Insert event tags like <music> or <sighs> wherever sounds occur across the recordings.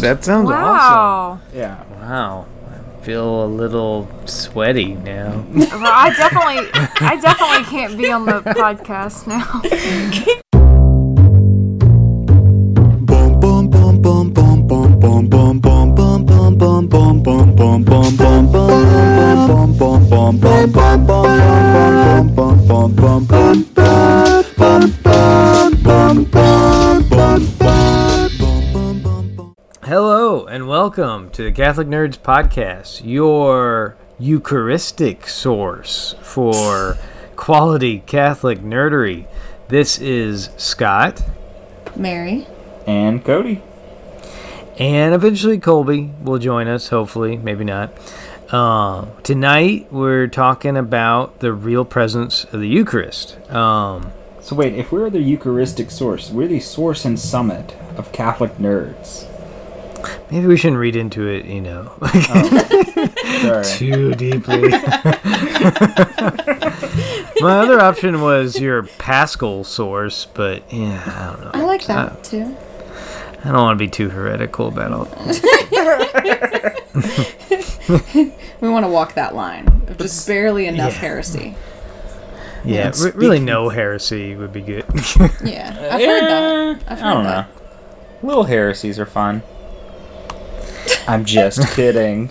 that sounds awesome. Yeah. Wow. I feel a little sweaty now. Well, I definitely, I definitely can't be on the podcast now. <laughs> Catholic Nerds Podcast, your Eucharistic source for quality Catholic nerdery. This is Scott, Mary. And Cody. and eventually Colby will join us, hopefully, maybe not. Uh, tonight we're talking about the real presence of the Eucharist. Um, So wait, if we're the Eucharistic source, we're the source and summit of Catholic nerds. Maybe we shouldn't read into it, you know, <laughs> oh, Sorry. too deeply. My other option was your Pascal source, but yeah, I don't know. I like that too. I don't want to be too heretical about all. <laughs> <laughs> We want to walk that line of just barely enough yeah. heresy. Yeah, And re- really no heresy would be good. Yeah, I've heard that. Eh, I've heard I don't know. Little heresies are fun. I'm just <laughs> kidding.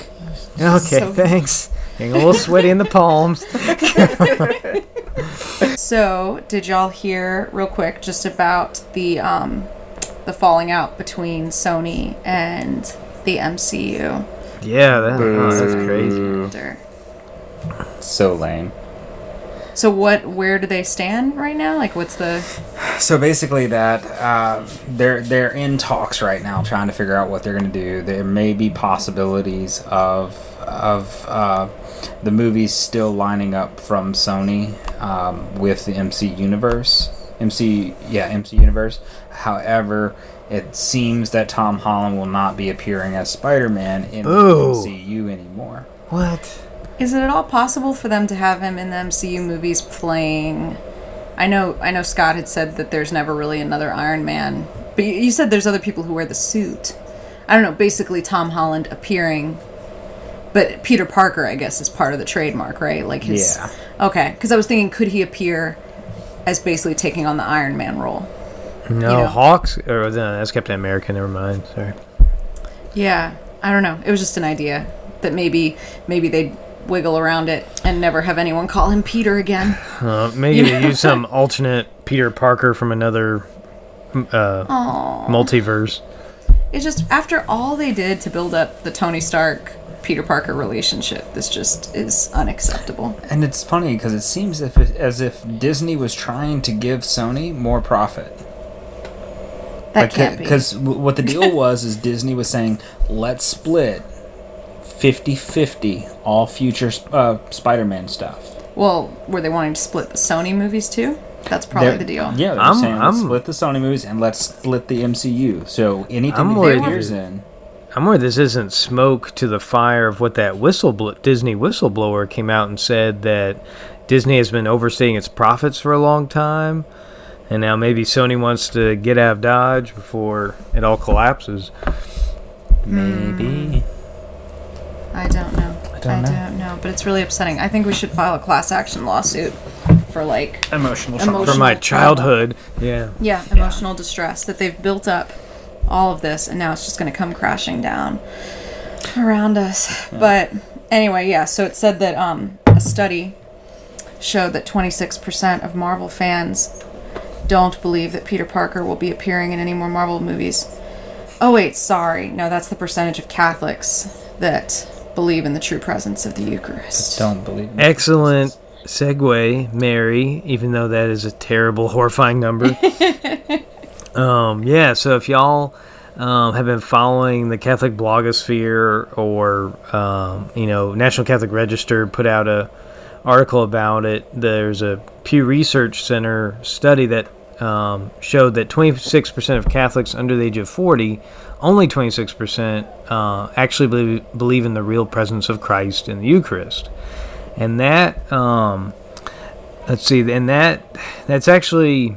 okay, So- thanks. Getting a little sweaty in the palms. <laughs> So, did y'all hear real quick just about the um, the falling out between Sony and the MCU? Yeah, that, oh, that's crazy. Director. So lame. So, what? Where do they stand right now? Like, what's the? So basically, that uh, they're they're in talks right now, trying to figure out what they're going to do. There may be possibilities of of uh, the movies still lining up from Sony um, with the MC universe, MC yeah MC universe. However, it seems that Tom Holland will not be appearing as Spider Man in Boo. the MCU anymore. What? Is it at all possible for them to have him in the MCU movies playing? I know, I know. Scott had said that there's never really another Iron Man, but you, you said there's other people who wear the suit. I don't know. Basically, Tom Holland appearing, but Peter Parker, I guess, is part of the trademark, right? Like his. Yeah. Okay, because I was thinking, could he appear as basically taking on the Iron Man role? No, know. Hawks or no, that's Captain America. Never mind. Sorry. Yeah, I don't know. It was just an idea that maybe maybe they'd wiggle around it and never have anyone call him Peter again. Uh, maybe they use some <laughs> alternate Peter Parker from another uh, multiverse. It's just after all they did to build up the Tony Stark Peter Parker relationship, this just is unacceptable. And it's funny because it seems if it, as if Disney was trying to give Sony more profit. That can't be. Because what the deal <laughs> was is Disney was saying, let's split 50-50 all future uh, Spider-Man stuff. Well, were they wanting to split the Sony movies too? That's probably They're- the deal. Yeah, they're I'm- saying let's I'm- split the Sony movies and let's split the MCU. So anything that worried appears in, I'm worried this isn't smoke to the fire of what that whistleblower Disney whistleblower came out and said that Disney has been overstating its profits for a long time, and now maybe Sony wants to get out of Dodge before it all collapses. maybe. I don't know. I don't know. don't know, but it's really upsetting. I think we should file a class action lawsuit for like Emotional Emotional For my childhood, yeah. Yeah, emotional distress that they've built up all of this and now it's just going to come crashing down around us. But anyway, yeah, so it said that um, a study showed that 26% of Marvel fans don't believe that Peter Parker will be appearing in any more Marvel movies. Oh, wait, sorry. No, that's the percentage of Catholics that believe in the true presence of the Eucharist. Don't believe me. Excellent segue, Mary, even though that is a terrible, <laughs> horrifying number. <laughs> um, yeah, so if y'all um, have been following the Catholic blogosphere or, um, you know, National Catholic Register put out a article about it, there's a Pew Research Center study that um, showed that 26% of Catholics under the age of 40, only 26%, uh, actually believe, believe in the real presence of Christ in the Eucharist. And that, um, let's see, and that, that's actually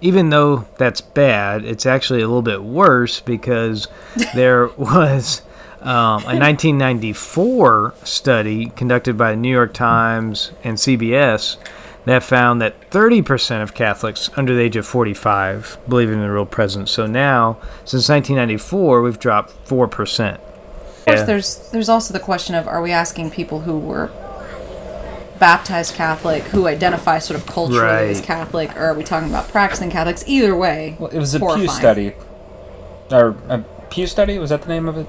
even though that's bad, it's actually a little bit worse because <laughs> there was um, a 1994 study conducted by the New York Times and CBS that found that 30% of Catholics under the age of 45 believe in the real presence. So now, since 1994, we've dropped 4%. Of course, there's there's also the question of are we asking people who were baptized Catholic who identify sort of culturally as Catholic, or are we talking about practicing Catholics? Either way, Well, it was a Pew study, or a Pew study. Was that the name of it?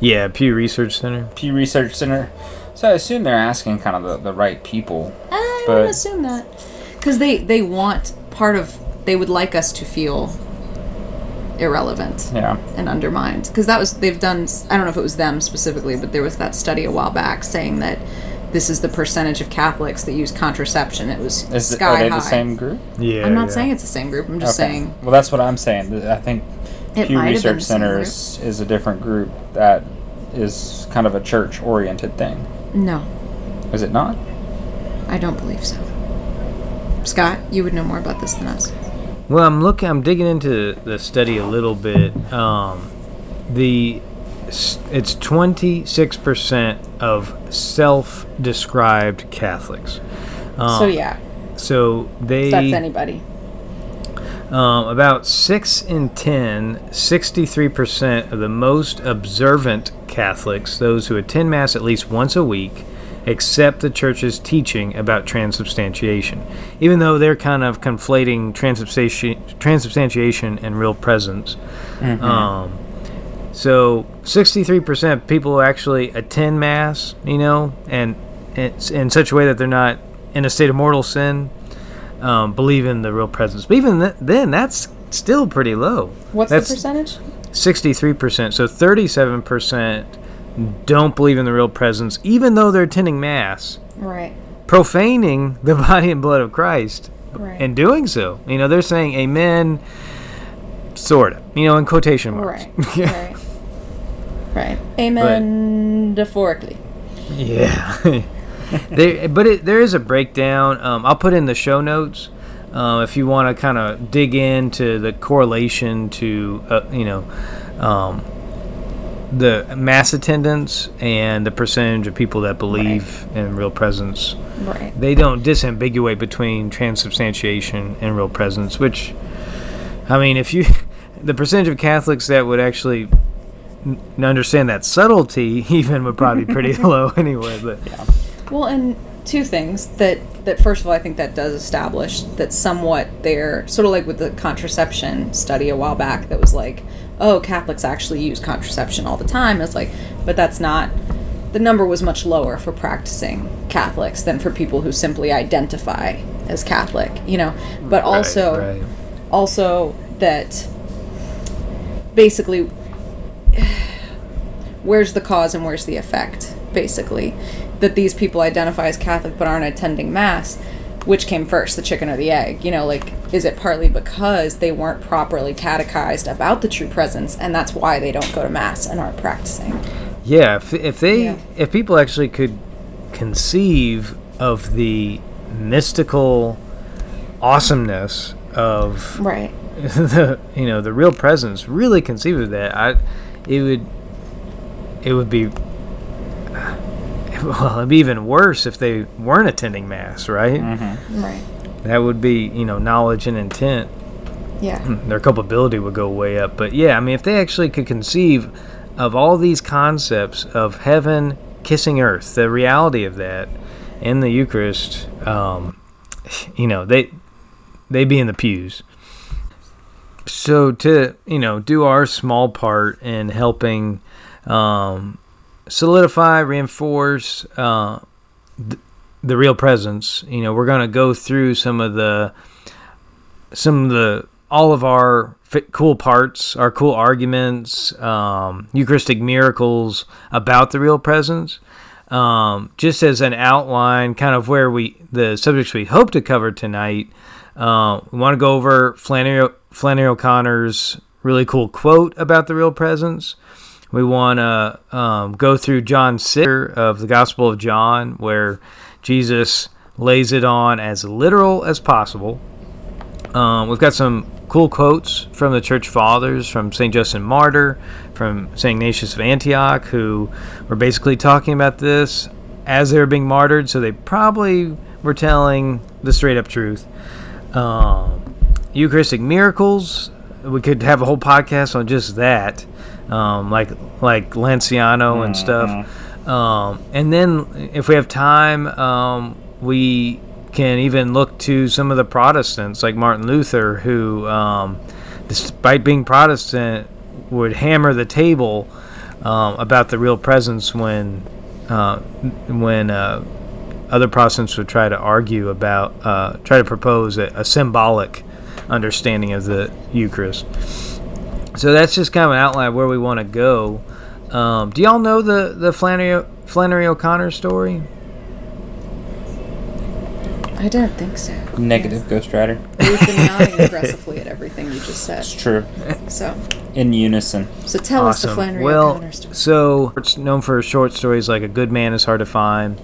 Yeah, Pew Research Center. Pew Research Center. So I assume they're asking kind of the, the right people. I But- would assume that because they they want part of they would like us to feel irrelevant Yeah. and undermined because that was they've done i don't know if it was them specifically but there was that study a while back saying that this is the percentage of catholics that use contraception it was Is it, are they high the same group? Yeah. i'm not yeah. saying it's the same group i'm just saying Well, that's what I'm saying. I think It Pew might have been Research the same Center is, is a different group that is kind of a church oriented thing. no Is it not? I don't believe so scott you would know more about this than us Well, I'm looking. I'm digging into the study a little bit. Um, the it's 26 percent of self-described Catholics. Um, so yeah So they that's anybody um, about six in 10, 63 percent of the most observant Catholics, those who attend Mass at least once a week, accept the Church's teaching about transubstantiation, even though they're kind of conflating transubstantiation, transubstantiation and real presence. Um, so 63% of people actually attend Mass, you know, and it's in such a way that they're not in a state of mortal sin, um, believe in the real presence. But even th- then, that's still pretty low. what's That's the percentage 63%. So 37% don't believe in the real presence, even though they're attending Mass, right profaning <laughs> the body and blood of Christ right and doing so. You know, they're saying amen, sort of, you know, in quotation marks. Right. <laughs> right. Right. Amen. Metaphorically. Yeah. <laughs> there, but it, there is a breakdown. Um, I'll put in the show notes uh, if you want to kind of dig into the correlation to, uh, you know, um, the mass attendance and the percentage of people that believe in real presence. Right. They don't disambiguate between transubstantiation and real presence, which, I mean, if you, <laughs> the percentage of Catholics that would actually n- understand that subtlety <laughs> even would probably be pretty <laughs> low anyway. But yeah. Well, and two things that that first of all, I think that does establish that somewhat they're sort of like with the contraception study a while back that was like, oh, Catholics actually use contraception all the time. It's like, but that's not. The number was much lower for practicing Catholics than for people who simply identify as Catholic, you know. But also, right. also that basically <sighs> where's the cause and where's the effect basically that these people identify as catholic but aren't attending mass which came first the chicken or the egg? You know like is it partly because they weren't properly catechized about the true presence and that's why they don't go to mass and aren't practicing? Yeah, if, if they Yeah. if people actually could conceive of the mystical awesomeness of right. <laughs> the you know the real presence, really conceive of that, I it would it would be <laughs> well, it'd be even worse if they weren't attending mass, right? right That would be, you know, knowledge and intent. yeah Their culpability would go way up. But yeah, I mean, if they actually could conceive of all these concepts of heaven kissing earth, the reality of that in the Eucharist, um, you know, they they be in the pews. So to you know do our small part in helping um, solidify, reinforce uh, th- the real presence. You know, we're going to go through some of the some of the all of our cool parts, our cool arguments, um, Eucharistic miracles about the real presence. Um, just as an outline, kind of where we the subjects we hope to cover tonight. Uh, we want to go over Flannery, Flannery O'Connor's really cool quote about the real presence. We want to um, go through John 6 of the Gospel of John, where Jesus lays it on as literal as possible. Um, we've got some cool quotes from the church fathers, from St. Justin Martyr, from St. Ignatius of Antioch, who were basically talking about this as they were being martyred, so they probably were telling the straight up truth. Um, Eucharistic miracles, we could have a whole podcast on just that, um, like like Lanciano and stuff. Um, and then, if we have time, um, we can even look to some of the Protestants, like Martin Luther, who, um, despite being Protestant, would hammer the table um, about the real presence when uh, when uh, other Protestants would try to argue about, uh, try to propose a, a symbolic understanding of the Eucharist. So that's just kind of an outline of where we want to go. Um, do y'all know the the Flannery Flannery O'Connor story? I don't think so. Negative Ghost Rider. We've been <laughs> nodding aggressively at everything you just said. It's true. So, In unison. so tell us the Flannery well, O'Connor story. so it's known for her short stories like "A Good Man Is Hard to Find."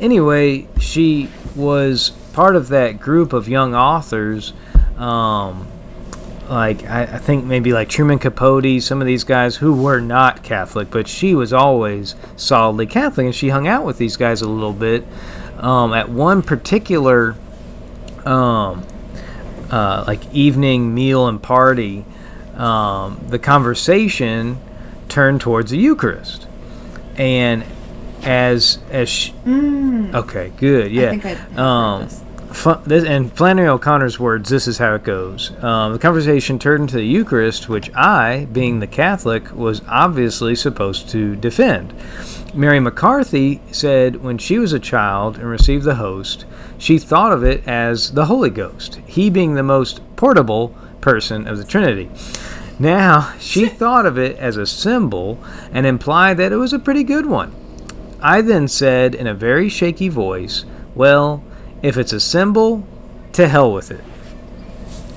Anyway, she was part of that group of young authors. Um, like I, I think maybe like Truman Capote, some of these guys who were not Catholic, but she was always solidly Catholic, and she hung out with these guys a little bit. Um, at one particular um, uh, like evening meal and party, um, the conversation turned towards the Eucharist, and as as sh okay, good, yeah. I heard um, this. This, and Flannery O'Connor's words, this is how it goes. Um, the conversation turned to the Eucharist, which I, being the Catholic, was obviously supposed to defend. Mary McCarthy said when she was a child and received the host, she thought of it as the Holy Ghost, he being the most portable person of the Trinity. Now, she <laughs> thought of it as a symbol and implied that it was a pretty good one. I then said in a very shaky voice, Well, if it's a symbol, to hell with it.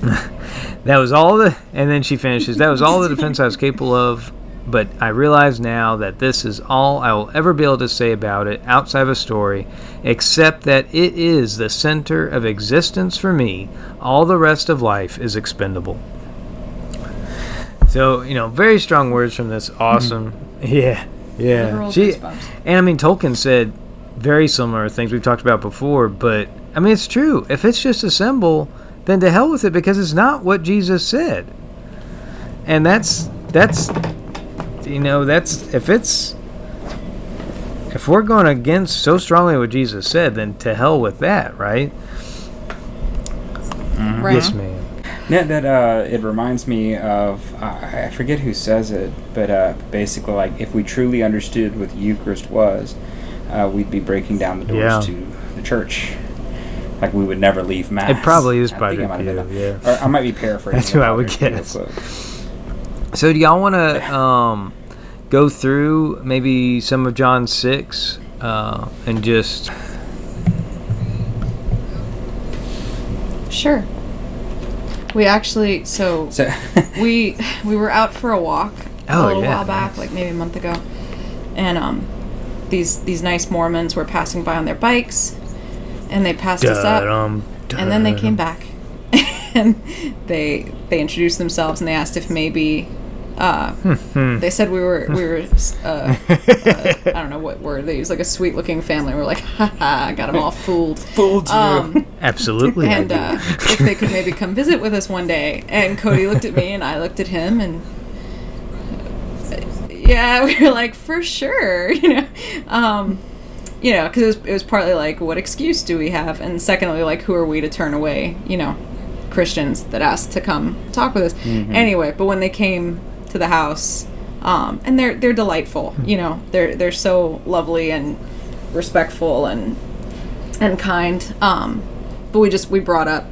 <laughs> that was all the. And then she finishes, That was all the defense I was capable of, but I realize now that this is all I will ever be able to say about it outside of a story, except that it is the center of existence for me. All the rest of life is expendable. So, you know, very strong words from this awesome. <laughs> Yeah. Yeah. She, and I mean, Tolkien said very similar things we've talked about before, but I mean, it's true. If it's just a symbol, then to hell with it because it's not what Jesus said. And that's, that's, you know, that's, if it's, if we're going against so strongly what Jesus said, then to hell with that, right? Right. Yes, ma'am. Yeah, that uh, it reminds me of uh, I forget who says it, but uh, basically, like if we truly understood what the Eucharist was, uh, we'd be breaking down the doors Yeah. to the church. Like we would never leave mass. It probably is I by the I might view, that. Or I might be paraphrasing. That's who I would probably, guess. but- So, do y'all want to um, go through maybe some of John 6 uh, and just. Sure. We actually so So, we we were out for a walk Oh, a little yeah, while back, nice. like maybe a month ago, and um, these these nice Mormons were passing by on their bikes, and they passed us up, and then they came back, <laughs> and they they introduced themselves and they asked if maybe. Uh, Hmm. they said we were we were uh, uh, <laughs> I don't know what word they used like a sweet looking family. We're like, haha, I got them all <laughs> fooled. Fooled you. Um, Absolutely. And uh, if they could maybe come visit with us one day. And Cody looked at me, and I looked at him, and yeah, <laughs> we were like, for sure, <laughs> you know, um, you know, because it was, it was partly like, what excuse do we have, and secondly, like, who are we to turn away, you know, Christians that asked to come talk with us. Anyway, but when they came to the house. Um, and they're they're delightful, you know. They're they're so lovely and respectful and and kind. Um, but we just we brought up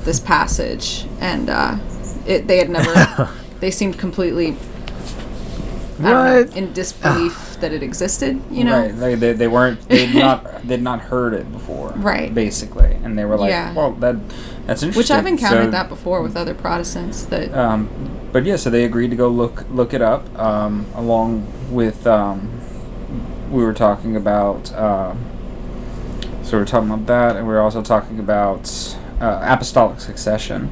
this passage, and uh, it they had never. <laughs> they seemed completely. I don't know, in disbelief that it existed, you know. right? They, they, they weren't. <laughs> They'd not. They'd not heard it before. Right. Basically, and they were like, Yeah. "Well, that that's interesting." Which I've encountered So- that before with other Protestants. That Um, but yeah, so they agreed to go look look it up, um, along with um, we were talking about. Um, so we are talking about that, and we are also talking about uh, apostolic succession.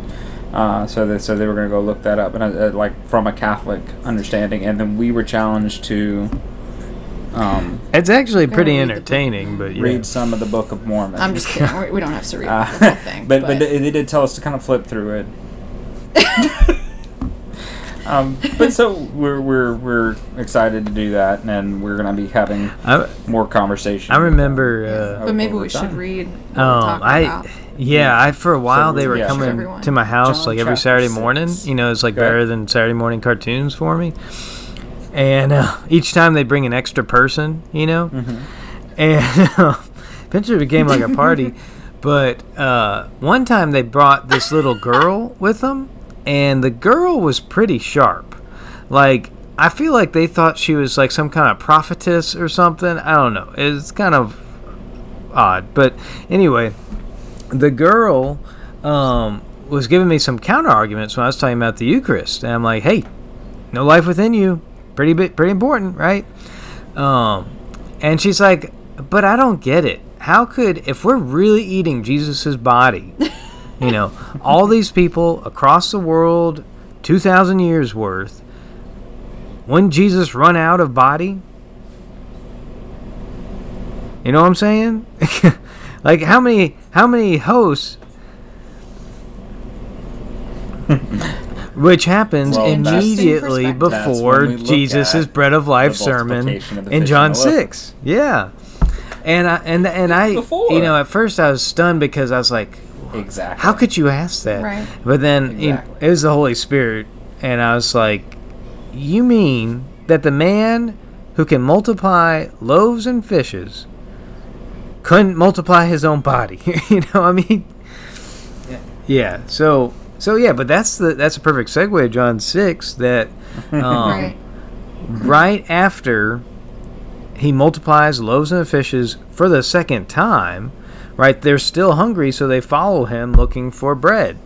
Uh, so they so they were going to go look that up and uh, uh, like from a Catholic understanding, and then we were challenged to um, It's actually pretty read the book. entertaining, but yeah. read some of the Book of Mormon. I'm just kidding. We- We don't have to read Uh, <laughs> the whole thing. but but they, they did tell us to kind of flip through it. <laughs> um, but so we're we're we're excited to do that, and we're gonna be having I, more conversation. I remember. Uh, but maybe over we should time. read. What Um, I about. yeah, I for a while they were yeah. coming Everyone. to my house John like every Saturday six. morning. You know, it's like Go ahead. better than Saturday morning cartoons for me. And uh, each time they bring an extra person, you know, Mm-hmm. and uh, <laughs> eventually it became like a party. <laughs> but uh, one time they brought this little girl with them, and the girl was pretty sharp. Like I feel like they thought she was like some kind of prophetess or something. I don't know. It's kind of odd, but anyway, the girl um, was giving me some counter arguments when I was talking about the Eucharist, and I'm like, "Hey, no life within you, pretty bit, pretty important, right?" Um, and she's like, "But I don't get it. How could, if we're really eating Jesus's body, <laughs> you know, all these people across the world, two thousand years worth, wouldn't Jesus run out of body?" You know what I'm saying? <laughs> like how many how many hosts which happens Well, immediately before when Jesus' bread of life sermon of in John and the loaves. 6. Yeah. And I and and I Before. you know at first I was stunned because I was like exactly. how could you ask that? Right. But then you know, it was the Holy Spirit, and I was like, "You mean that the man who can multiply loaves and fishes couldn't multiply his own body?" <laughs> you know, I mean, yeah. yeah. So, so yeah, but that's the that's a perfect segue, John six. That <laughs> um, right. right after he multiplies loaves and fishes for the second time, right? They're still hungry, so they follow him looking for bread.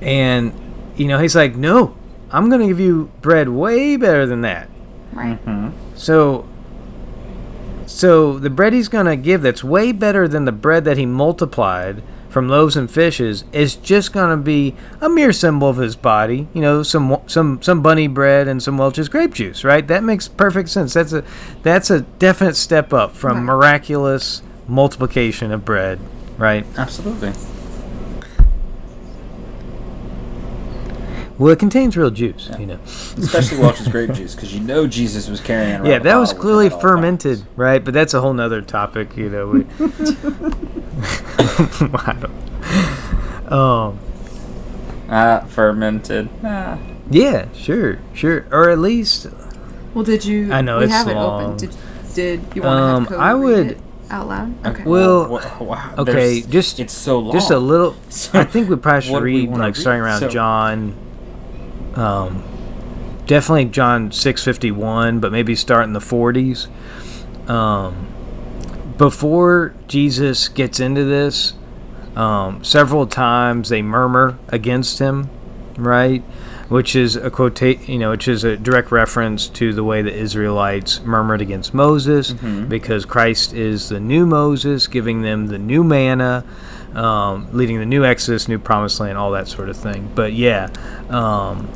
And, you know, he's like, no, I'm going to give you bread way better than that. Right. Mm-hmm. So, so the bread he's going to give that's way better than the bread that he multiplied from loaves and fishes is just going to be a mere symbol of his body. You know, some some some bunny bread and some Welch's grape juice, right? That makes perfect sense. That's a that's a definite step up from Right. miraculous multiplication of bread, right? Absolutely. Well, it contains real juice, you know. Especially <laughs> Welch's grape juice, because you know Jesus was carrying around. Yeah, a that was bottle with him clearly fermented, times. right? But that's a whole nother topic, you know. We, <laughs> I don't. Um. Ah, fermented. Ah. Yeah, sure, sure, or at least, Well, did you? I know, we it's have it long. open. Did, did you want to Um, have Cody I would- it out loud? Okay. Well, Wha- wha- okay, there's- just it's so long. just a little. So, I think we probably should what do we read like starting around So- John. Um, definitely John six fifty one, but maybe start in the forties. Um, before Jesus gets into this, um, several times they murmur against him, right? Which is a quote, you know, which is a direct reference to the way the Israelites murmured against Moses, because Christ is the new Moses, giving them the new manna, um, leading the new Exodus, new Promised Land, all that sort of thing. But yeah, um,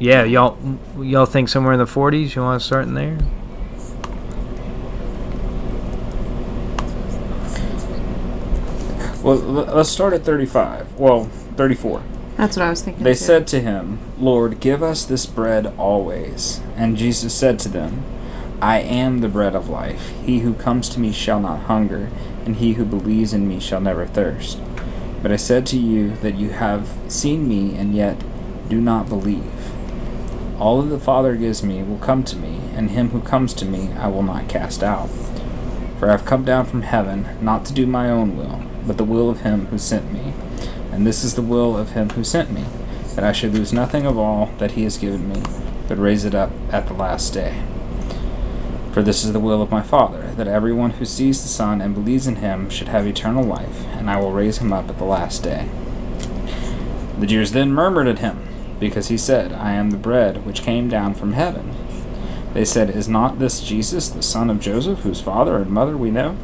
yeah, y'all, y'all think somewhere in the 40s? You want to start in there? Well, let's start at 35. Well, 34. That's what I was thinking. They too. said to him, Lord, give us this bread always. And Jesus said to them, I am the bread of life. He who comes to me shall not hunger, and he who believes in me shall never thirst. But I said to you that you have seen me, and yet do not believe. All that the Father gives me will come to me, and him who comes to me I will not cast out. For I have come down from heaven, not to do my own will, but the will of him who sent me. And this is the will of him who sent me, that I should lose nothing of all that he has given me, but raise it up at the last day. For this is the will of my Father, that everyone who sees the Son and believes in him should have eternal life, and I will raise him up at the last day. The Jews then murmured at him, because he said, I am the bread which came down from heaven. They said, Is not this Jesus, the son of Joseph, whose father and mother we know?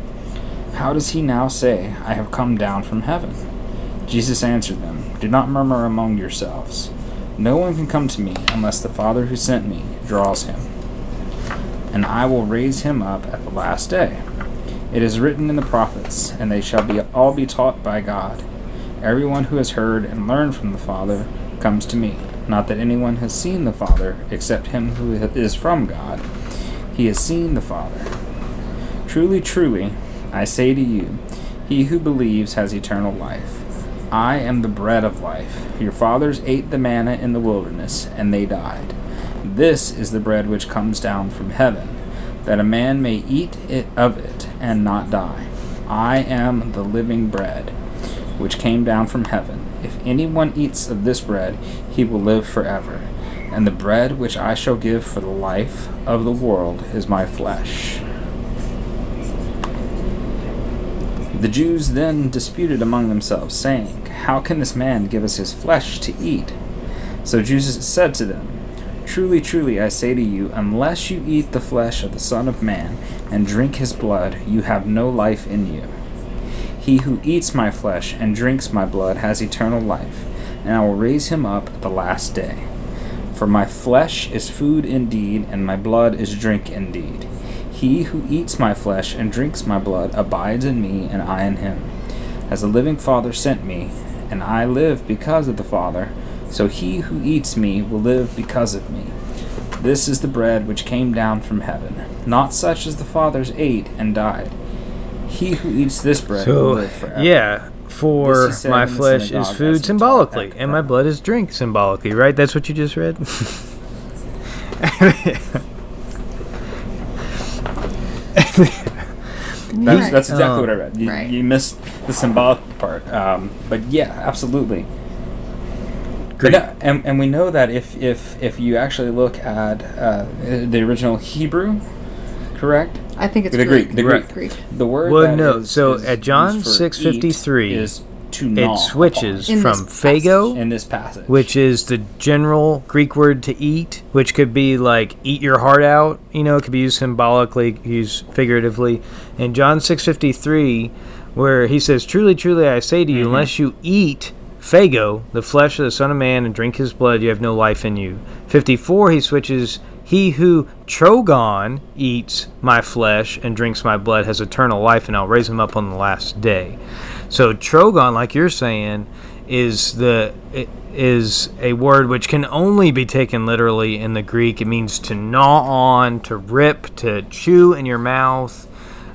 How does he now say, I have come down from heaven? Jesus answered them, Do not murmur among yourselves. No one can come to me unless the Father who sent me draws him. And I will raise him up at the last day. It is written in the prophets, and they shall be all be taught by God. Everyone who has heard and learned from the Father comes to me. Not that anyone has seen the Father, except him who is from God. He has seen the Father. Truly, truly, I say to you, he who believes has eternal life. I am the bread of life. Your fathers ate the manna in the wilderness, and they died. This is the bread which comes down from heaven, that a man may eat it of it and not die. I am the living bread, which came down from heaven. If anyone eats of this bread, he will live forever. And the bread which I shall give for the life of the world is my flesh. The Jews then disputed among themselves, saying, How can this man give us his flesh to eat? So Jesus said to them, Truly, truly, I say to you, unless you eat the flesh of the Son of Man and drink his blood, you have no life in you. He who eats my flesh and drinks my blood has eternal life, and I will raise him up at the last day. For my flesh is food indeed, and my blood is drink indeed. He who eats my flesh and drinks my blood abides in me, and I in him. As the living Father sent me, and I live because of the Father, so he who eats me will live because of me. This is the bread which came down from heaven, not such as the fathers ate and died. He who eats this bread will live forever. yeah, for This he said my flesh is food symbolically, and my blood is drink symbolically, right? That's what you just read? <laughs> <laughs> That's, Right. that's exactly Um, what I read. You, Right. you missed the symbolic part. Um, but yeah, absolutely. But Greek. no- and, and we know that if, if, if you actually look at uh, the original Hebrew, correct? I think it's The Greek, the Greek. Greek. The word Well, that no, is- so is at John used for 6:53, is to gnaw It switches In from this fago, in this passage. which is the general Greek word to eat, which could be like eat your heart out. You know, it could be used symbolically, used figuratively. In John six fifty three, where he says, "Truly, truly, I say to you, mm-hmm. unless you eat." Fago, the flesh of the Son of Man, and drink his blood, you have no life in you. 54, he switches, He who trogon eats my flesh and drinks my blood has eternal life, and I'll raise him up on the last day. So, trogon, like you're saying, is the is a word which can only be taken literally in the Greek. It means to gnaw on, to rip, to chew in your mouth,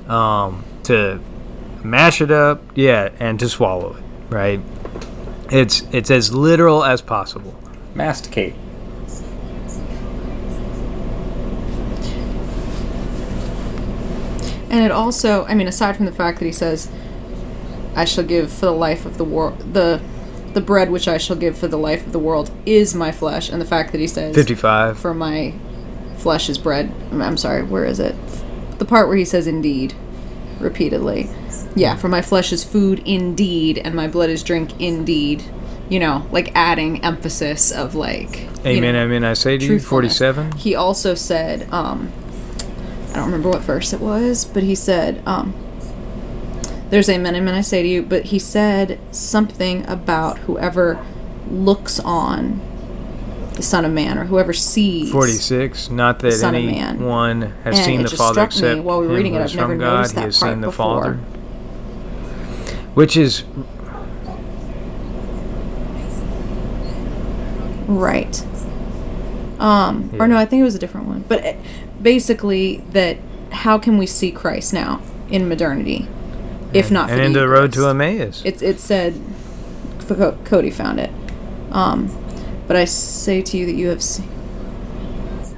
um, to mash it up, yeah, and to swallow it. Right? It's it's as literal as possible. masticate. And it also, I mean, aside from the fact that he says, "I shall give for the life of the world the the bread which I shall give for the life of the world is my flesh," and the fact that he says, Fifty-five. "For my flesh is bread." I'm- sorry, where is it? The part where he says "indeed" repeatedly. Yeah, for my flesh is food indeed, and my blood is drink indeed. You know, like adding emphasis of like. Amen. know, Amen. I say to you, forty-seven. He also said, um, I don't remember what verse it was, but he said, um, there's amen, amen, I say to you, but he said something about whoever looks on the Son of Man or whoever sees. 46 not that Son anyone has And seen it the father except while we were reading it, I've never from god noticed he that has part seen the before. father which is Right. Um, Yeah. or no, I think it was a different one. But eh, basically, that how can we see Christ now in modernity, if not for and the in the road to Eucharist? emmaus It, it said, Cody found it. Um, but I say to you that you have seen.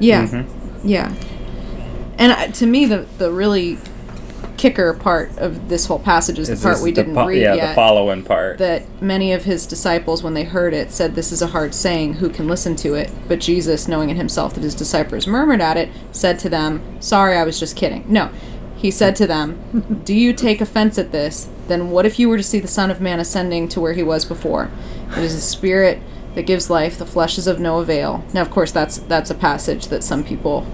Yeah, Mm-hmm. yeah. And uh, to me, the the really kicker part of this whole passage is the part we the didn't fo- read yeah, yet. the following part. that many of his disciples, when they heard it, said, "This is a hard saying. Who can listen to it?" But Jesus, knowing in himself that his disciples murmured at it, said to them, "Sorry, I was just kidding." No, he said to them, "Do you take offense at this? Then what if you were to see the Son of Man ascending to where he was before? It is the Spirit that gives life. The flesh is of no avail." Now, of course, that's that's a passage that some people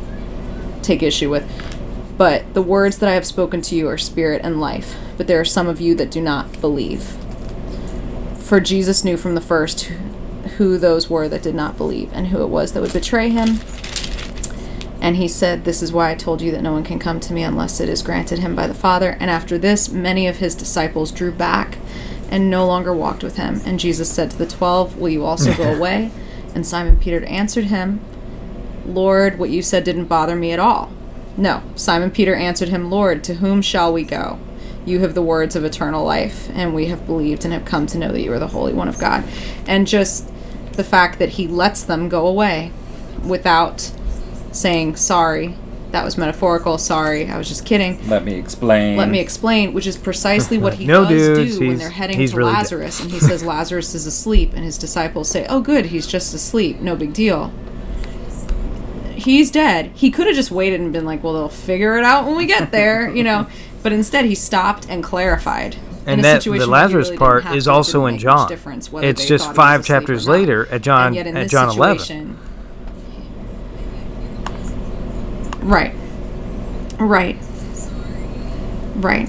take issue with. But the words that I have spoken to you are spirit and life. But there are some of you that do not believe. For Jesus knew from the first who those were that did not believe and who it was that would betray him. And he said, This is why I told you that no one can come to me unless it is granted him by the Father. And after this, many of his disciples drew back and no longer walked with him. And Jesus said to the twelve, Will you also go <laughs> away? And Simon Peter answered him, Lord, what you said didn't bother me at all. No. Simon Peter answered him, Lord, to whom shall we go? You have the words of eternal life, and we have believed and have come to know that you are the Holy One of God. And just the fact that he lets them go away without saying, sorry, that was metaphorical, sorry, I was just kidding. Let me explain. Let me explain, which is precisely what he <laughs> No, does dudes, do when they're heading to really dead. Lazarus, and he <laughs> says Lazarus is asleep, and his disciples say, "Oh, good, he's just asleep, no big deal." He's dead. He could have just waited and been like, "Well, they'll figure it out when we get there," <laughs> you know. But instead, he stopped and clarified. In and a that situation the Lazarus really part is also in John. difference It's just five was asleep or chapters later at John And yet in at this John eleven. situation- Right. Right. Right.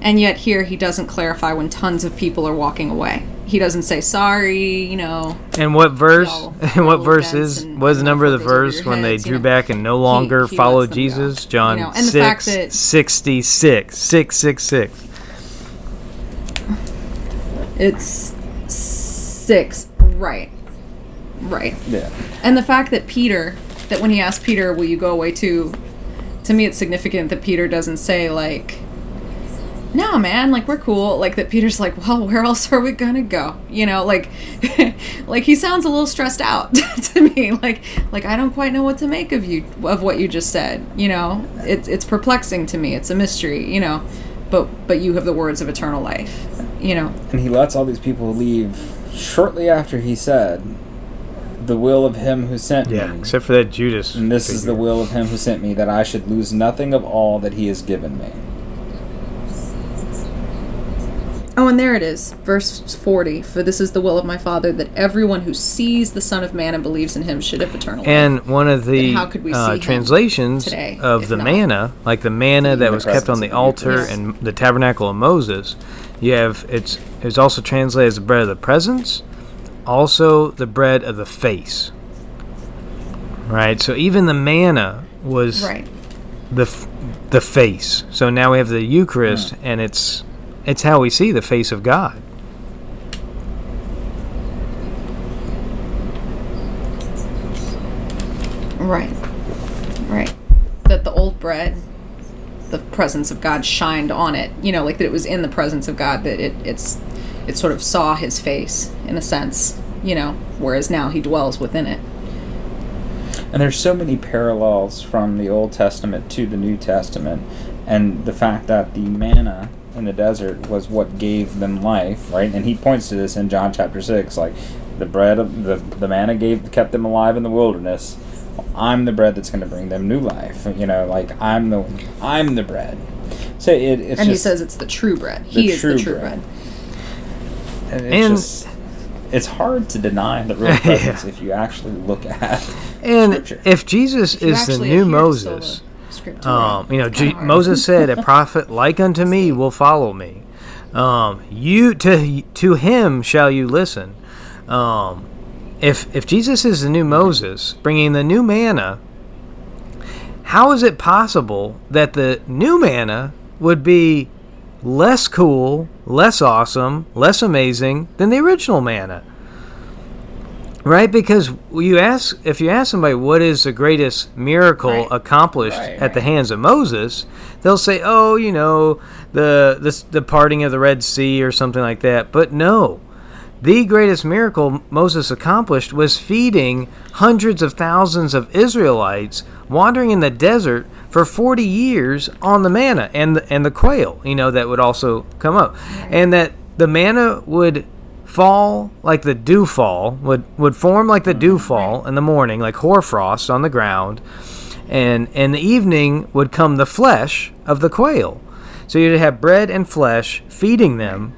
And yet here he doesn't clarify when tons of people are walking away. He doesn't say sorry, you know. And what verse? Y'all <laughs> And what roll verse is? and What is the I don't know number of the it verse your when they heads, you drew know. back and no longer he followed lets them go. Jesus? John You know, and six that- sixty six six six six. It's six. Right. Right. Yeah. And the fact that Peter, that when he asked Peter, "Will you go away too?" To me, it's significant that Peter doesn't say like, "No, man, like we're cool." Like that Peter's like, "Well, where else are we gonna go?" You know, like, <laughs> like he sounds a little stressed out <laughs> to me. Like, like I don't quite know what to make of you of what you just said. You know, it's it's perplexing to me. It's a mystery. You know, but but you have the words of eternal life. You know, And he lets all these people leave shortly after he said, "The will of him who sent Yeah, me." except for that Judas. And this is the will of him who sent me, that I should lose nothing of all that he has given me. Oh, and there it is, verse 40. For this is the will of my Father, that everyone who sees the Son of Man and believes in him should have eternal life. And one of the how could we uh, him translations today, of the not manna, like the manna that the was kept on the altar Eucharist? and the tabernacle of Moses, you have it's it's also translated as the bread of the presence, also the bread of the face. Right. So even the manna was Right. the f- the face. So now we have the Eucharist, mm. and it's it's how we see the face of God. Right. Right. That the old bread, the presence of God shined on it. You know, like that it was in the presence of God that it it's it sort of saw his face in a sense, you know, whereas now he dwells within it. And there's so many parallels from the Old Testament to the New Testament, and the fact that the manna in the desert was what gave them life, right? And he points to this in John chapter six, like the bread of the the manna gave kept them alive in the wilderness. I'm the bread that's going to bring them new life. You know, like I'm the I'm the bread. So it, it's and he says it's the true bread. the He is the true true bread. bread. And it's And- just it's hard to deny the real <laughs> Yeah. presence if you actually look at And Scripture. if Jesus If is the new adhere to sola Moses, scriptura, Um, you know, it's G- Moses said, "A <laughs> prophet like unto me will follow me. Um, you to to him shall you listen." Um, if if Jesus is the new Moses, bringing the new manna, how is it possible that the new manna would be less cool, less awesome, less amazing than the original manna? Right, because you ask if you ask somebody what is the greatest miracle Right. accomplished Right, at the hands of Moses, they'll say, "Oh, you know, the the the parting of the Red Sea or something like that." But no, the greatest miracle Moses accomplished was feeding hundreds of thousands of Israelites wandering in the desert for 40 years on the manna and the, and the quail, you know, that would also come up. And that the manna would fall like the dew fall, would, would form like the dew mm-hmm. fall in the morning, like hoarfrost on the ground. And in the evening would come the flesh of the quail. So you'd have bread and flesh feeding them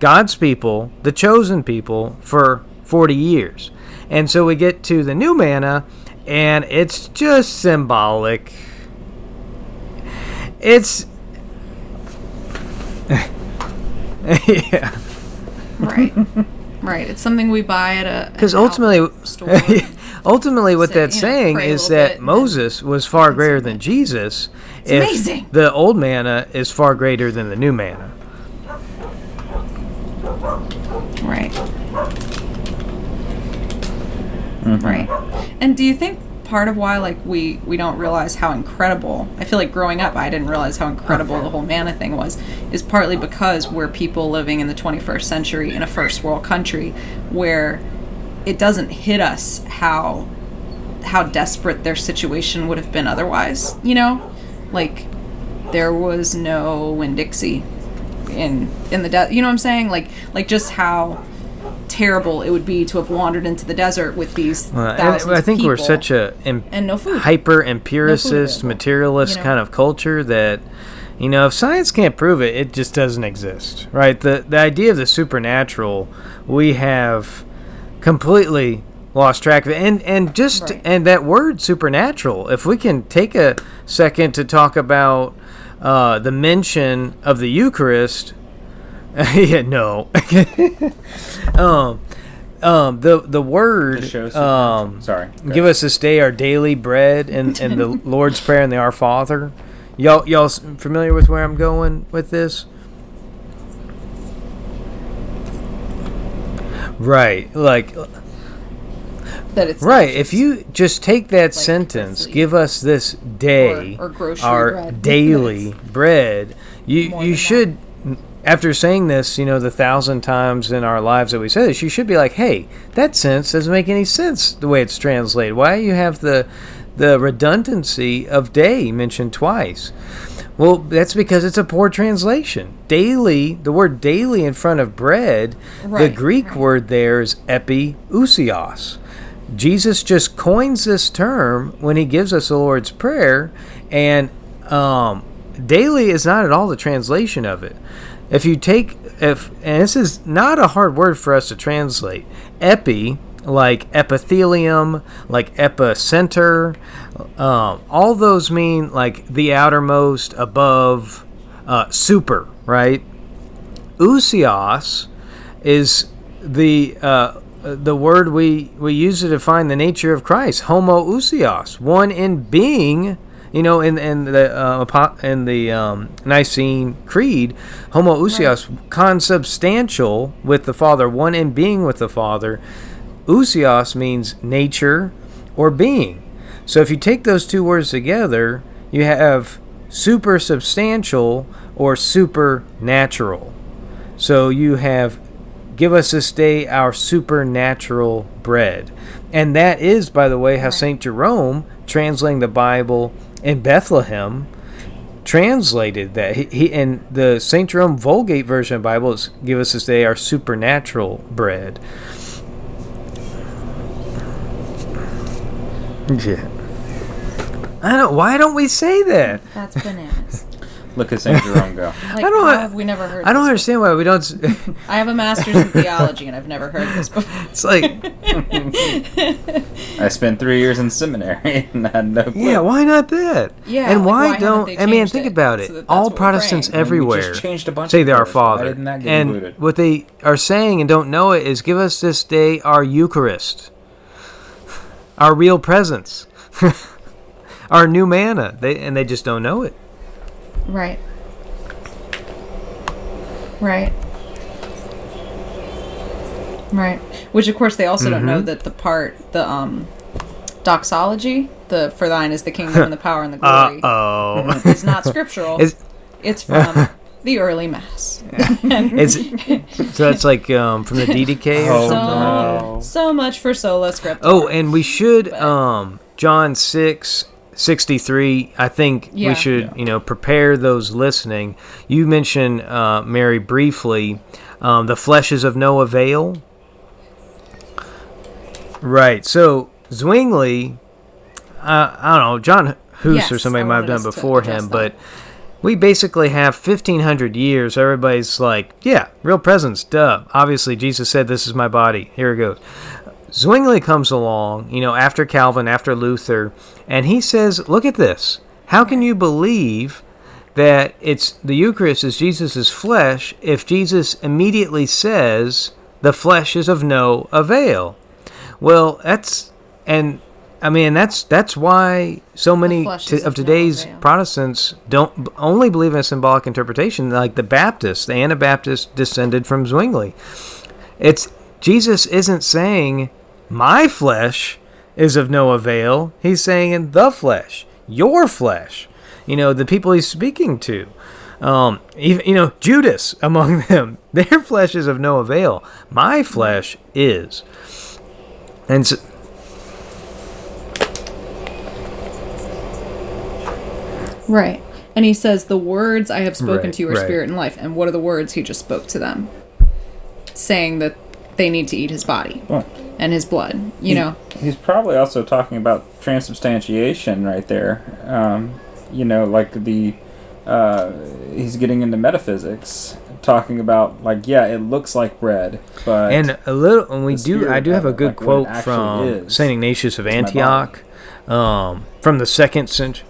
God's people, the chosen people, for 40 years. And so we get to the new manna, and it's just symbolic. It's. <laughs> yeah. right. Right. It's something we buy at a Because ultimately, <laughs> ultimately, what that's you know, saying is that Moses was far greater than Jesus. It's amazing. The old manna is far greater than the new manna. Right. Mm-hmm. Right. And do you think part of why like we we don't realize how incredible I feel like growing up I didn't realize how incredible the whole manna thing was is partly because we're people living in the 21st century in a first world country where it doesn't hit us how how desperate their situation would have been otherwise, you know? Like there was no Winn Dixie in in the desert. You know what I'm saying? Like like just how terrible it would be to have wandered into the desert with these thousands I think we're such a and no food. hyper empiricist, available, materialist you know? kind of culture that you know if science can't prove it, it just doesn't exist, right? The the idea of the supernatural, we have completely lost track of it, and and just Right. and that word supernatural. If we can take a second to talk about uh, the mention of the Eucharist. <laughs> yeah, no. <laughs> um, um, the the word The um, Sorry. go Give ahead. us this day our daily bread, and, and the <laughs> Lord's Prayer and the Our Father. Y'all, y'all familiar with where I'm going with this? Right, like that it's right. If you just take that sentence, Chrisley. give us this day Or- or grocery our bread. <laughs> daily bread. You you should. After saying this, you know, the thousand times in our lives that we say this, you should be like, "Hey, that sense doesn't make any sense the way it's translated. Why you have the the redundancy of day mentioned twice?" Well, that's because it's a poor translation. Daily, the word daily in front of bread, the Greek right. word there is epiousios. Jesus just coins this term when he gives us the Lord's Prayer, and um, daily is not at all the translation of it. If you take, if and this is not a hard word for us to translate, epi, like epithelium, like epicenter, um, all those mean like the outermost, above, uh, super, right? Ousios is the uh, the word we we use to define the nature of Christ, homoousios, one in being. You know, in in the uh, in the um, Nicene Creed, homoousios, consubstantial with the Father, one in being with the Father. Ousios means nature or being. So if you take those two words together, you have super substantial or supernatural. So you have give us this day our supernatural bread. And that is, by the way, how St. Jerome, translating the Bible in Bethlehem, translated that. He, he and the St. Jerome Vulgate version of the Bible is give us this day our supernatural bread. Yeah. I don't. Why don't we say that? That's bananas. Look at St. Jerome go. <laughs> Like, don't- how have we never heard? I don't this understand why we don't. <laughs> I have a master's in theology, and I've never heard this before. It's like, <laughs> I spent three years in seminary and had no clue. yeah, why not that? Yeah, and like, why, why don't? they I mean, think it about so it. that All Protestants praying? I mean, we just everywhere changed a bunch say they're our prayers. Why Father, didn't that get and included? what they are saying and don't know it is, give us this day our Eucharist, our real presence, our new manna. They and they just don't know it. Right. Right. Right. Which of course they also don't Mm-hmm. know that the part the um doxology, the for thine is the kingdom and the power and the <laughs> glory Oh, is not scriptural. <laughs> Is- it's <laughs> from the early mass. it's so that's like um, from the Didache or Oh, so, something. no. so much for sola scriptura. Oh, and we should um John 6 63 I think Yeah. we should, you know, prepare those listening. You mentioned uh Mary briefly um the flesh is of no avail. Right. So Zwingli uh, I don't know, John Hus Yes, or somebody I might have done before him, that. but we basically have 1500 years everybody's like yeah real presence duh obviously jesus said this is my body here it goes zwingli comes along you know after calvin after luther and he says look at this how can you believe that it's the eucharist is jesus' flesh if jesus immediately says the flesh is of no avail. Well, that's and I mean that's that's why so many to, of no today's avail. Protestants don't b- only believe in a symbolic interpretation. Like the Baptists, the Anabaptists descended from Zwingli. It's Jesus isn't saying my flesh is of no avail. He's saying in the flesh, your flesh. You know the people he's speaking to. Um, even, you know Judas <laughs> among them, their flesh is of no avail. My flesh is. And so, Right. And he says, The words I have spoken Right, to you are right. spirit and life. And what are the words he just spoke to them? Saying that they need to eat his body Well, and his blood. You know? He's probably also talking about transubstantiation right there. Um, you know, like the uh, he's getting into metaphysics, talking about like yeah, it looks like bread, but and a little, and we do. I do have a good like quote from is, Saint Ignatius of. Antioch, um, from the second century.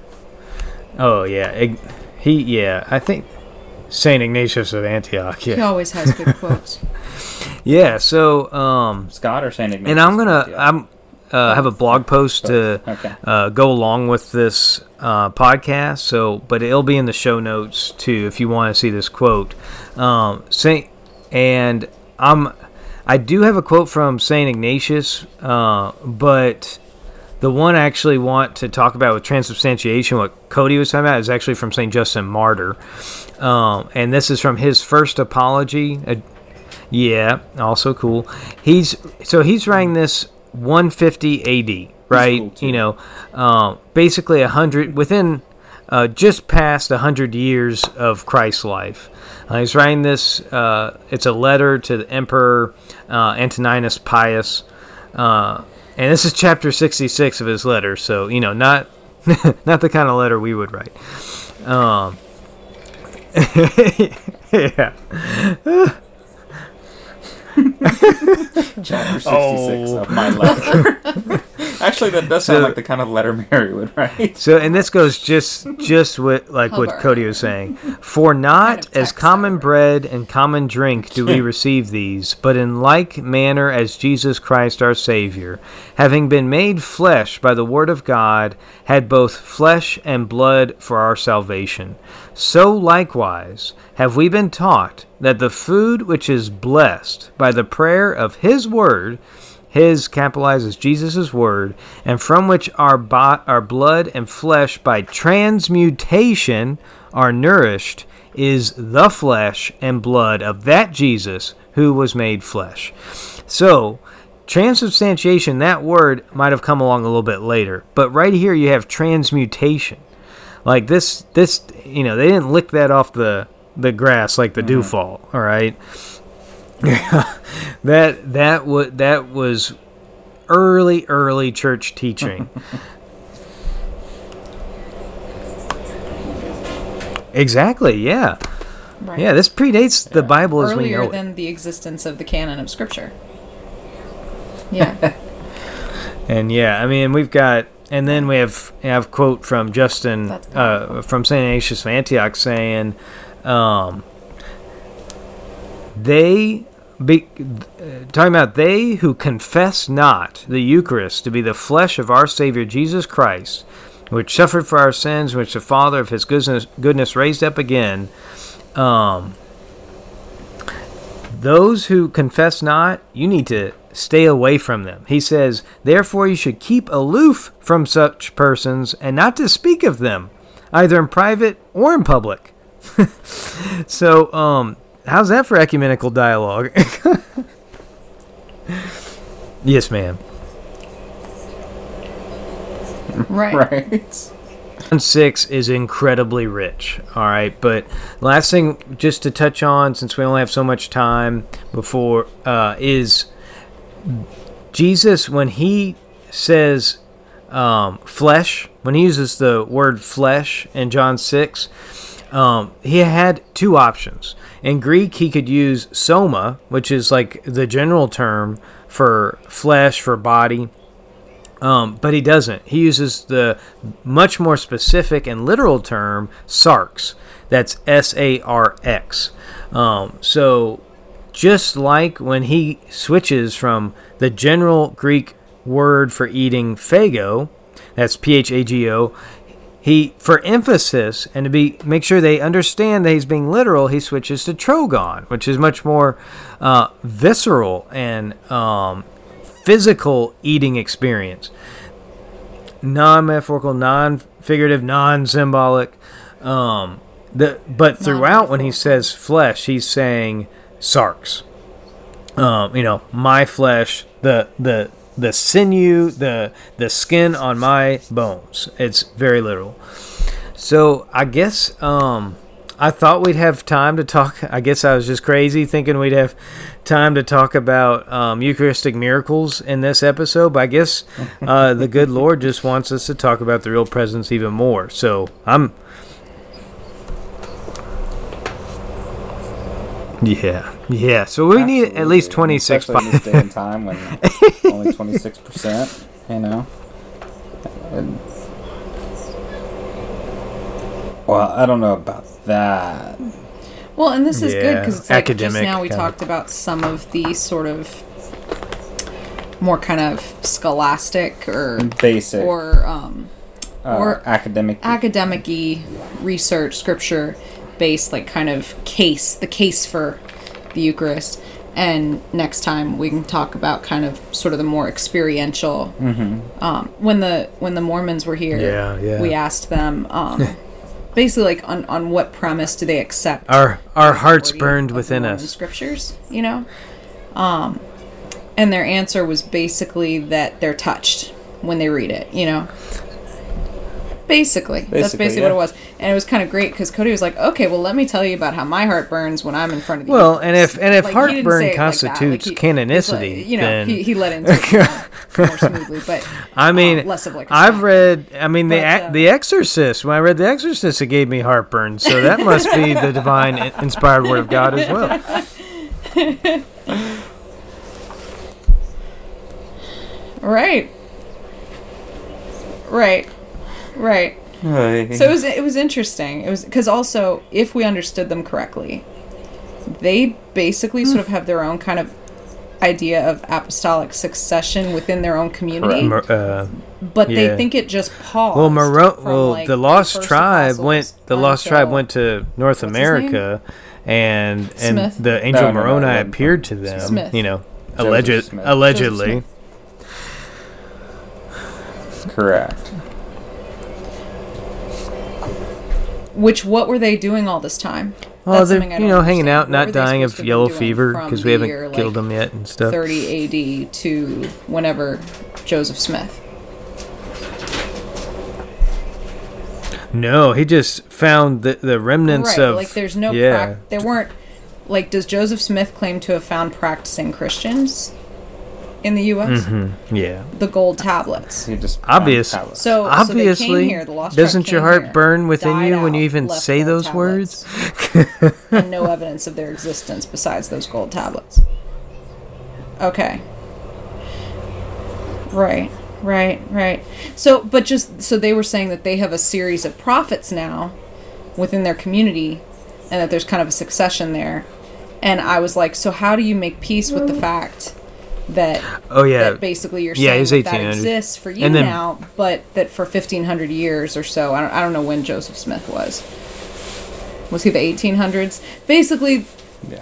Oh yeah, Ig- he yeah. I think Saint Ignatius of Antioch. Yeah he always has good quotes. <laughs> yeah. So um, Scott or Saint Ignatius. and I'm gonna Yeah. I'm uh, have a blog post to Okay. uh, go along with this uh, podcast. So, but it'll be in the show notes too if you want to see this quote. Um, Saint and I'm I do have a quote from Saint Ignatius, uh, but the one I actually want to talk about with transubstantiation, what Cody was talking about, is actually from Saint Justin Martyr, um, and this is from his first apology. Yeah, also cool. He's so he's writing this 150 AD, right? cool, you know, um, basically a hundred within uh, just past a hundred years of Christ's life. Uh, he's writing this. Uh, it's a letter to the Emperor uh, Antoninus Pius, uh, and this is chapter 66 of his letter. So you know, not <laughs> not the kind of letter we would write. Um, <laughs> yeah. <laughs> <laughs> Chapter 66 Oh. of my oh. letter. <laughs> Actually, that does sound So- like the kind of letter <laughs> Mary would write. So, and this goes just just with like what Cody was saying. For not of as common over. bread and common drink do we <laughs> receive these, but in like manner as Jesus Christ our Savior, having been made flesh by the word of God, had both flesh and blood for our salvation. So likewise have we been taught that the food which is blessed by the prayer of His word his capitalizes Jesus' word, and from which our bo- our blood and flesh by transmutation are nourished, is the flesh and blood of that Jesus who was made flesh. So, transubstantiation, that word might have come along a little bit later, but right here you have transmutation. Like this, this you know, they didn't lick that off the the grass like the mm-hmm. dew fall. All right, <laughs> that that was that was early early church teaching. <laughs> exactly. Yeah. Right. Yeah. This predates the Bible as we know it. than the existence of the canon of Scripture. Yeah. <laughs> And yeah, I mean, we've got, and then we have have quote from Justin uh, from Saint Ignatius of Antioch saying, um, they be uh, talking about they who confess not the Eucharist to be the flesh of our Savior Jesus Christ, which suffered for our sins, which the Father of His goodness goodness raised up again. Um, those who confess not, you need to stay away from them. He says, Therefore, you should keep aloof from such persons and not to speak of them, either in private or in public. <laughs> so, um, how's that for ecumenical dialogue? <laughs> yes, ma'am. right. Right. John 6 is incredibly rich. All right, but last thing just to touch on, since we only have so much time before, uh, is Jesus when he says um, flesh, when he uses the word flesh in John 6, um, he had two options. In Greek, he could use soma, which is like the general term for flesh, for body. Um, but he doesn't. He uses the much more specific and literal term sarx. That's S A R X. Um, so just like when he switches from the general Greek word for eating phago, that's P H A G O, he for emphasis and to be make sure they understand that he's being literal, he switches to trogon, which is much more uh, visceral and um, physical eating experience, non-metaphorical, non-figurative, non-symbolic. Um, the but throughout when he says flesh, he's saying sarx Um, you know, my flesh, the the the sinew, the the skin on my bones. It's very literal. So I guess um, I thought we'd have time to talk. I guess I was just crazy thinking we'd have time to talk about um, Eucharistic miracles in this episode. But I guess uh, the good <laughs> Lord just wants us to talk about the real presence even more. So I'm. Yeah, yeah. So we need at least twenty six. Especially in this day and <laughs> time when <laughs> only twenty six percent. You know. And- well, I don't know about that. Well, and this is good because it's like just now we kind of- talked about some of the sort of more kind of scholastic or Basic or um, uh, or academic. academic-y research, scripture based, like kind of case, the case for the Eucharist. And next time we can talk about kind of sort of the more experiential. Um, when the when the Mormons were here, Yeah, yeah. we asked them um, <laughs> basically like on on what premise do they accept Our our hearts burned within the us. Scriptures, you know. Um, and their answer was basically that they're touched when they read it, you know. Basically, that's Basically, basically yeah. what it was, and it was kind of great because Cody was like, "Okay, well, let me tell you about how my heart burns when I'm in front of you." Well, and if and if Like, he didn't heartburn say it like that. constitutes Like, he- canonicity, like- you know, then he, he let into it more, more <laughs> smoothly, but I mean, uh, less of like a I've smack. read. I mean, the But, Ac- uh, the Exorcist. When I read the Exorcist, it gave me heartburn. So that must be the <laughs> divine i- inspired word of God as well. <laughs> right, right, right. So it was it was interesting. It was because also if we understood them correctly, they basically sort of have their own kind of idea of apostolic succession within their own community, Mer- uh, but Yeah. they think it just paused. well, Moro- from, well, like, the Lost first Tribe went. The Lost Tribe went to North what's his name? America, and and Smith? the angel No, no, no, Moroni it wasn't appeared to them. Smith. You know, alleged, allegedly. Correct. Which what were they doing all this time? Oh, That's they're you know hanging out, What not dying of to have been yellow fever because we haven't year, killed like, them yet and stuff. 30 AD to whenever Joseph Smith. No, he just found the the remnants right, of like there's no yeah. prac- there weren't like does Joseph Smith claim to have found practicing Christians in the US? Mm-hmm. yeah. The gold tablets. He just Obvious. tablets. So so they Obviously, came here, the lost doesn't your heart here, burn within you when you even say those words? and no evidence of their existence besides those gold tablets. Okay. Right, right, right. So, but just so they were saying that they have a series of prophets now within their community, and that there's kind of a succession there. And I was like, so how do you make peace with the fact that Oh yeah, that basically you're Yeah, saying that, that exists for you then- now, but that for 1500 years or so, I don't, I don't know when Joseph Smith was. Was he the 1800s? Basically,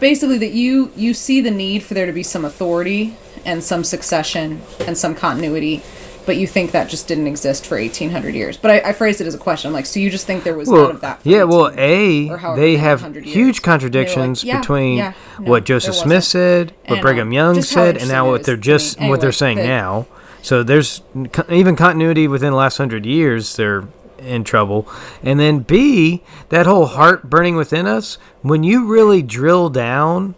basically that you you see the need for there to be some authority and some succession and some continuity, but you think that just didn't exist for 1800 years. But I, I phrased it as a question. I'm like, so you just think there was none of that? for yeah. Well, a they have years. huge were like, contradictions yeah, between yeah, no, what Joseph Smith said, what And, Brigham Young said, and now what they're just me. what they're saying now. So there's even continuity within the last hundred years. They're in trouble. And then B, that whole heart burning within us. When you really drill down,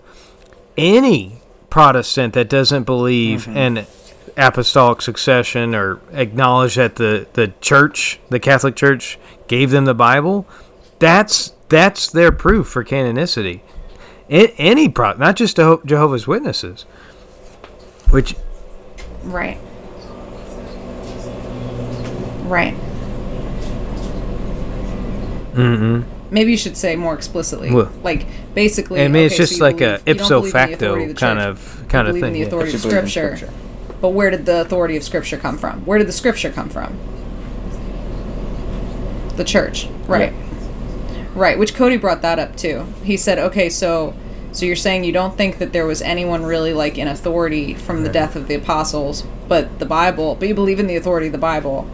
any Protestant that doesn't believe mm-hmm. in apostolic succession or acknowledge that the, the church, the Catholic Church, gave them the Bible, that's that's their proof for canonicity. A- any pro, not just Jeho- Jehovah's Witnesses, which Right. Right. Mm-hmm. maybe you should say more explicitly. Well- like basically, I mean, it's okay, so just you like believe- a ipso believe in the facto authority of kind of you kind of believe in thing. the authority But of you in scripture. Scripture. But where did the authority of scripture come from? Where did the scripture come from? The church, right? Right, which Cody brought that up too. He said, "Okay, so so you're saying you don't think that there was anyone really like in authority from the death of the apostles, but the Bible, but you believe in the authority of the Bible,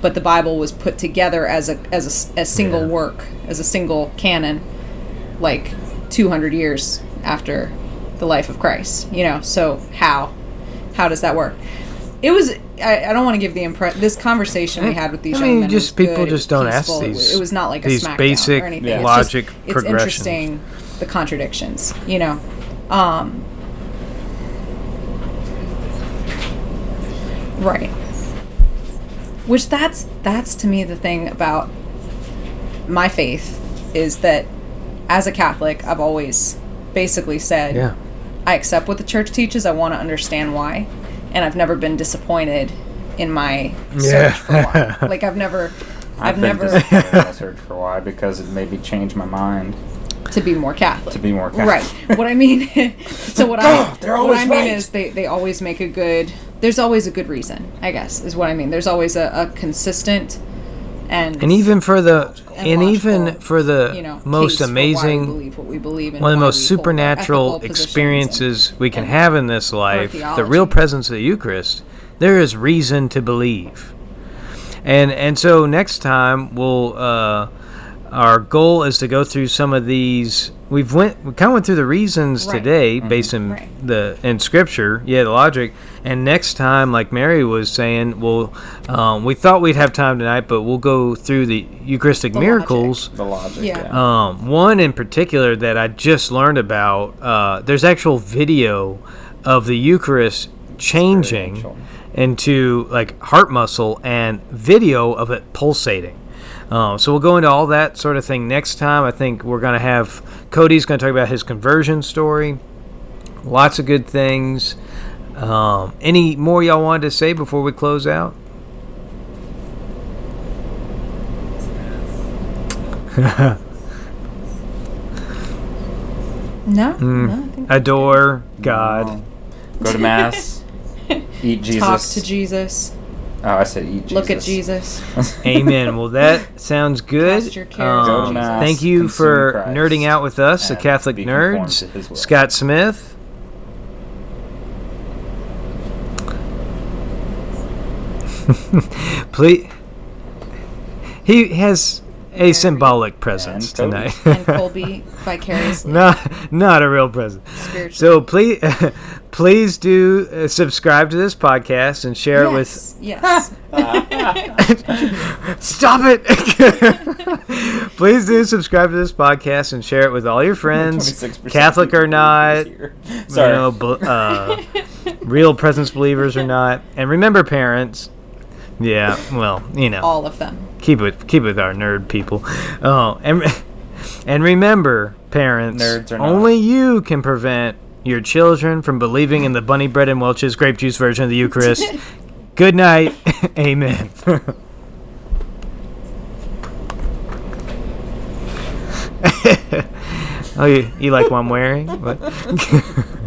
but the Bible was put together as a as a single Yeah. work, as a single canon like 200 years after the life of Christ, you know. So how how does that work? It was I, I don't want to give the impression this conversation we had with these I young mean, men just was people good, just don't ask peaceful, it these- was- It was not like a these smackdown basic or anything. It's logic just, It's progressions. interesting the contradictions, you know. Um, right. Which that's that's to me the thing about my faith is that as a Catholic, I've always basically said Yeah. I accept what the church teaches. I want to understand why, and I've never been disappointed in my Yeah. search for why. <laughs> Like I've never, I've, been never disappointed in my search for why because it made me change my mind to be more Catholic. to be more Catholic. Right. What I mean, <laughs> so what I <laughs> Oh, they're what I mean right. is they they always make a good. There's always a good reason. I guess is what I mean. There's always a, a consistent and And even for the and and even for the you know most case for why we amazing believe what we believe one of the most we hold our supernatural experiences we can have in this life, the real presence of the Eucharist, there is reason to believe. And and so next time we'll uh, our goal is to go through some of these. We've went we kind of went through the reasons Right. today based in Right. the in Scripture, yeah, the logic. And next time, like Mary was saying, well, um, we thought we'd have time tonight, but we'll go through the Eucharistic The logic. miracles. The logic. Yeah. Yeah. Um, one in particular that I just learned about. Uh, there's actual video of the Eucharist changing into like heart muscle and video of it pulsating. Um, so we'll go into all that sort of thing next time. I think we're gonna have Cody's gonna talk about his conversion story. Lots of good things. Um, any more y'all wanted to say before we close out? <laughs> No, Mm. no, I think Adore God. Go to mass. <laughs> eat Jesus. talk to Jesus, Oh, I said eat Jesus. look at Jesus. <laughs> Amen. Well, that sounds good. Your cares Go on to Um, mass, thank you consume for Christ, nerding out with us, the Catholic be Nerds. to his will. Scott Smith. <laughs> Please. He has a symbolic presence Cody. tonight. <laughs> and <laughs> Colby vicariously not, not a real presence. spiritually. So please, <laughs> please do uh, subscribe to this podcast and share it with yes, yes. Stop it! Please do subscribe to this podcast and share it with all your friends, Catholic or not, here. you Sorry. know, bel- uh, real presence believers or not. And remember, parents. Yeah, well, you know, All of them. Keep it keep it with our nerd people. Oh, and and remember, parents, Nerds only you can prevent your children from believing in the bunny bread and Welch's grape juice version of the Eucharist. <laughs> Good night. <laughs> Amen. <laughs> oh, you, you like what I'm wearing? What?